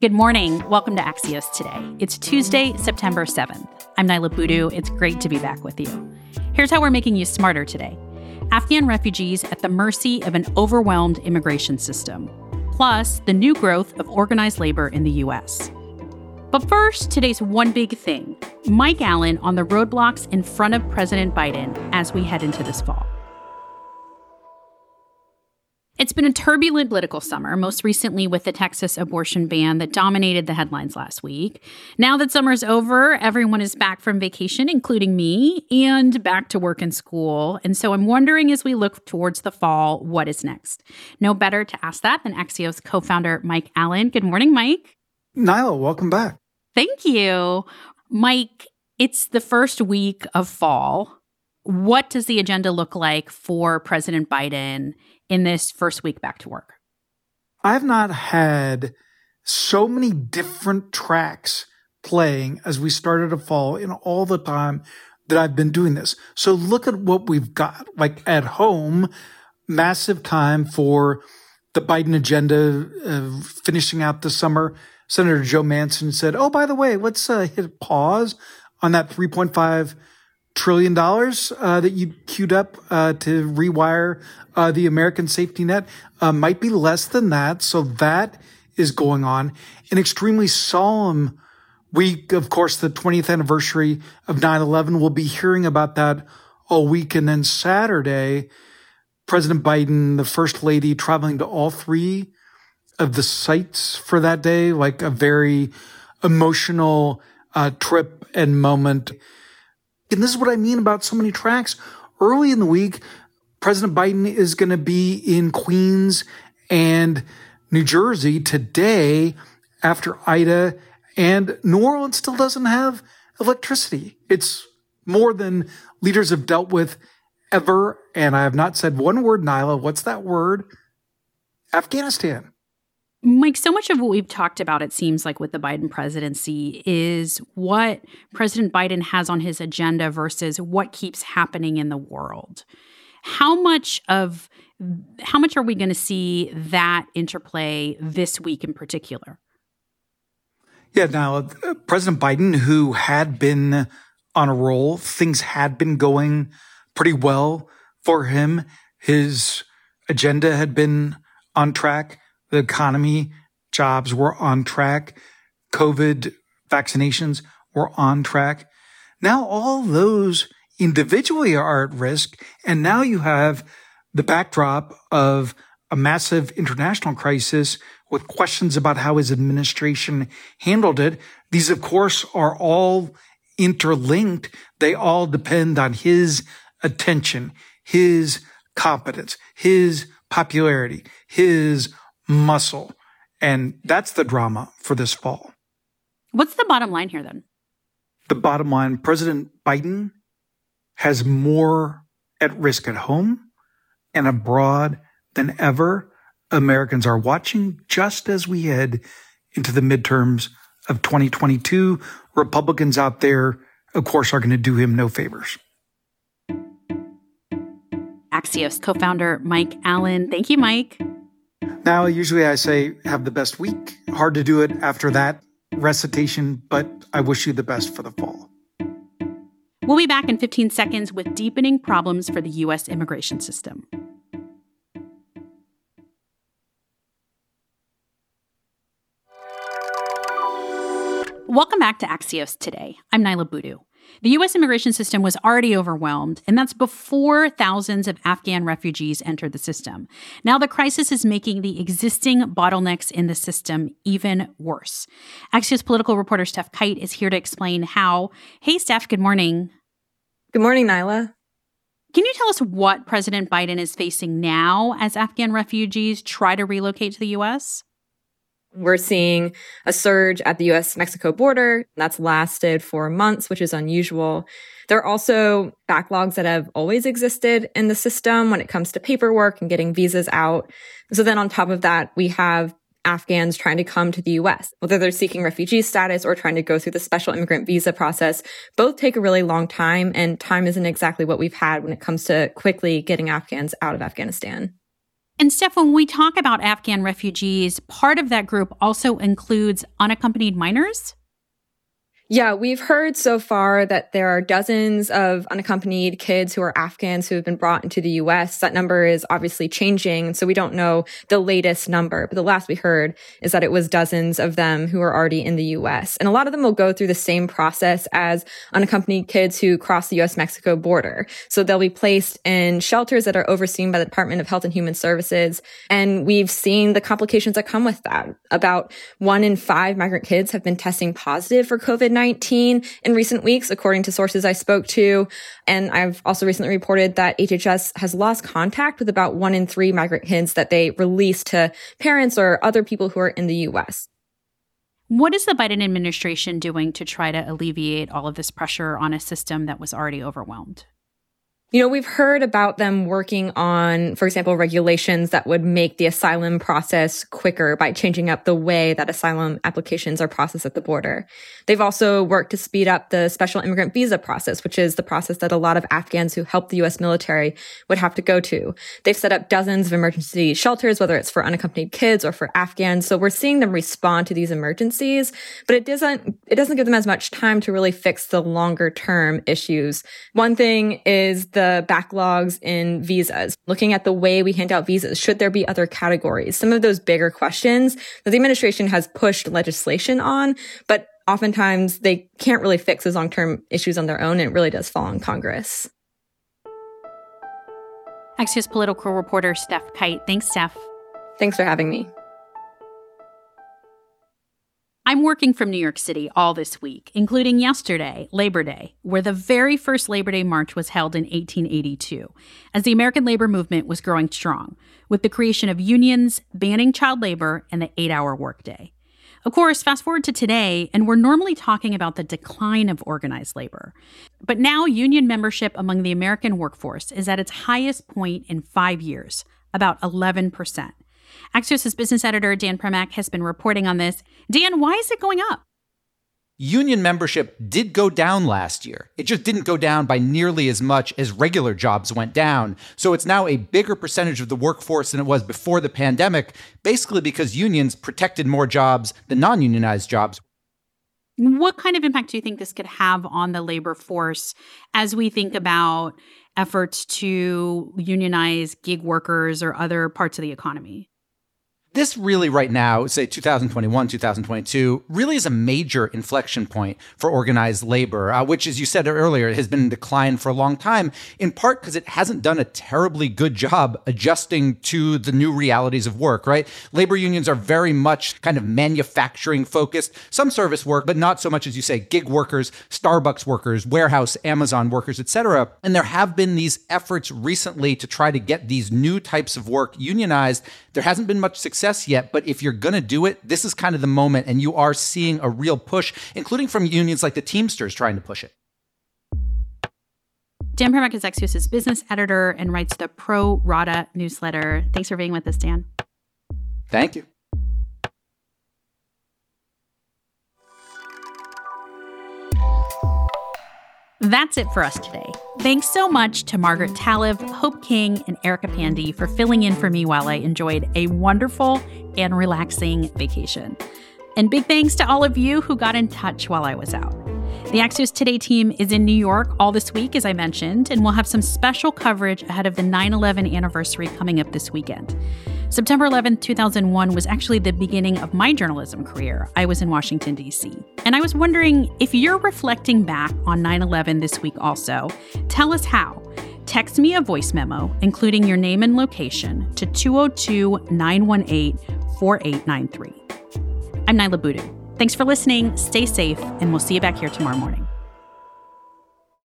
Good morning. Welcome to Axios Today. It's Tuesday, September 7th. I'm Niala Boodhoo. It's great to be back with you. Here's how we're making you smarter today Afghan refugees at the mercy of an overwhelmed immigration system, plus the new growth of organized labor in the U.S. But first, today's one big thing Mike Allen on the roadblocks in front of President Biden as we head into this fall. It's been a turbulent political summer, most recently with the Texas abortion ban that dominated the headlines last week. Now that summer's over, everyone is back from vacation, including me, and back to work and school. And so I'm wondering as we look towards the fall, what is next? No better to ask that than Axios co founder Mike Allen. Good morning, Mike. Niala, welcome back. Thank you. Mike, it's the first week of fall. What does the agenda look like for President Biden in this first week back to work? I've not had so many different tracks playing as we started to fall in all the time that I've been doing this. So look at what we've got. Like at home, massive time for the Biden agenda uh, finishing out the summer. Senator Joe Manchin said, "Oh, by the way, let's uh, hit pause on that 3.5 trillion dollars uh, that you queued up uh, to rewire uh, the American safety net. Uh, might be less than that. So that is going on. An extremely solemn week. Of course, the 20th anniversary of 9-11. We'll be hearing about that all week. And then Saturday, President Biden, the first lady traveling to all three of the sites for that day, like a very emotional uh, trip and moment. And this is what I mean about so many tracks. Early in the week, President Biden is going to be in Queens and New Jersey today after Ida, and New Orleans still doesn't have electricity. It's more than leaders have dealt with ever. And I have not said one word, Niala. What's that word? Afghanistan. Mike, so much of what we've talked about, it seems like with the Biden presidency, is what President Biden has on his agenda versus what keeps happening in the world. How much of how much are we going to see that interplay this week in particular? Yeah, now uh, President Biden, who had been on a roll, things had been going pretty well for him. His agenda had been on track the economy, jobs were on track. COVID vaccinations were on track. Now all those individually are at risk. And now you have the backdrop of a massive international crisis with questions about how his administration handled it. These, of course, are all interlinked. They all depend on his attention, his competence, his popularity, his muscle. And that's the drama for this fall. What's the bottom line here then? The bottom line President Biden has more at risk at home and abroad than ever. Americans are watching just as we head into the midterms of 2022. Republicans out there, of course, are going to do him no favors. Axios co founder Mike Allen. Thank you, Mike. Now, usually I say, have the best week. Hard to do it after that recitation, but I wish you the best for the fall. We'll be back in 15 seconds with deepening problems for the U.S. immigration system. Welcome back to Axios today. I'm Niala Boodhoo. The U.S. immigration system was already overwhelmed, and that's before thousands of Afghan refugees entered the system. Now, the crisis is making the existing bottlenecks in the system even worse. Axios political reporter Stef Kight is here to explain how. Hey, Stef, good morning. Good morning, Niala. Can you tell us what President Biden is facing now as Afghan refugees try to relocate to the U.S.? We're seeing a surge at the US Mexico border that's lasted for months, which is unusual. There are also backlogs that have always existed in the system when it comes to paperwork and getting visas out. So then on top of that, we have Afghans trying to come to the US, whether they're seeking refugee status or trying to go through the special immigrant visa process. Both take a really long time, and time isn't exactly what we've had when it comes to quickly getting Afghans out of Afghanistan. And Stef, when we talk about Afghan refugees, part of that group also includes unaccompanied minors? Yeah, we've heard so far that there are dozens of unaccompanied kids who are Afghans who have been brought into the US. That number is obviously changing, so we don't know the latest number. But the last we heard is that it was dozens of them who are already in the US. And a lot of them will go through the same process as unaccompanied kids who cross the US Mexico border. So they'll be placed in shelters that are overseen by the Department of Health and Human Services. And we've seen the complications that come with that. About one in five migrant kids have been testing positive for COVID 19 in recent weeks, according to sources I spoke to. And I've also recently reported that HHS has lost contact with about one in three migrant kids that they release to parents or other people who are in the US. What is the Biden administration doing to try to alleviate all of this pressure on a system that was already overwhelmed? You know, we've heard about them working on, for example, regulations that would make the asylum process quicker by changing up the way that asylum applications are processed at the border. They've also worked to speed up the special immigrant visa process, which is the process that a lot of Afghans who help the U.S. military would have to go to. They've set up dozens of emergency shelters, whether it's for unaccompanied kids or for Afghans. So we're seeing them respond to these emergencies, but it doesn't, it doesn't give them as much time to really fix the longer term issues. One thing is the backlogs in visas, looking at the way we hand out visas. Should there be other categories? Some of those bigger questions that the administration has pushed legislation on, but oftentimes they can't really fix those long term issues on their own. And it really does fall on Congress. Axios political reporter Stef Kight. Thanks, Stef. Thanks for having me. I'm working from New York City all this week, including yesterday, Labor Day, where the very first Labor Day March was held in 1882, as the American labor movement was growing strong, with the creation of unions, banning child labor, and the eight hour workday. Of course, fast forward to today, and we're normally talking about the decline of organized labor. But now, union membership among the American workforce is at its highest point in five years, about 11%. Axios' business editor, Dan Primack, has been reporting on this. Dan, why is it going up? Union membership did go down last year. It just didn't go down by nearly as much as regular jobs went down. So it's now a bigger percentage of the workforce than it was before the pandemic, basically because unions protected more jobs than non unionized jobs. What kind of impact do you think this could have on the labor force as we think about efforts to unionize gig workers or other parts of the economy? This really right now, say 2021, 2022, really is a major inflection point for organized labor, uh, which, as you said earlier, has been in decline for a long time, in part because it hasn't done a terribly good job adjusting to the new realities of work, right? Labor unions are very much kind of manufacturing focused, some service work, but not so much as you say, gig workers, Starbucks workers, warehouse, Amazon workers, etc. And there have been these efforts recently to try to get these new types of work unionized. There hasn't been much success success yet, but if you're going to do it, this is kind of the moment. And you are seeing a real push, including from unions like the Teamsters trying to push it. Dan Primack is Axios' business editor and writes the Pro Rata newsletter. Thanks for being with us, Dan. Thank you. That's it for us today. Thanks so much to Margaret Talev, Hope King, and Erica Pandey for filling in for me while I enjoyed a wonderful and relaxing vacation. And big thanks to all of you who got in touch while I was out. The Axios Today team is in New York all this week, as I mentioned, and we'll have some special coverage ahead of the 9 11 anniversary coming up this weekend. September 11, 2001 was actually the beginning of my journalism career. I was in Washington, D.C. And I was wondering if you're reflecting back on 9 11 this week also, tell us how. Text me a voice memo, including your name and location, to 202 918 4893. I'm Niala Boodhoo. Thanks for listening, stay safe, and we'll see you back here tomorrow morning.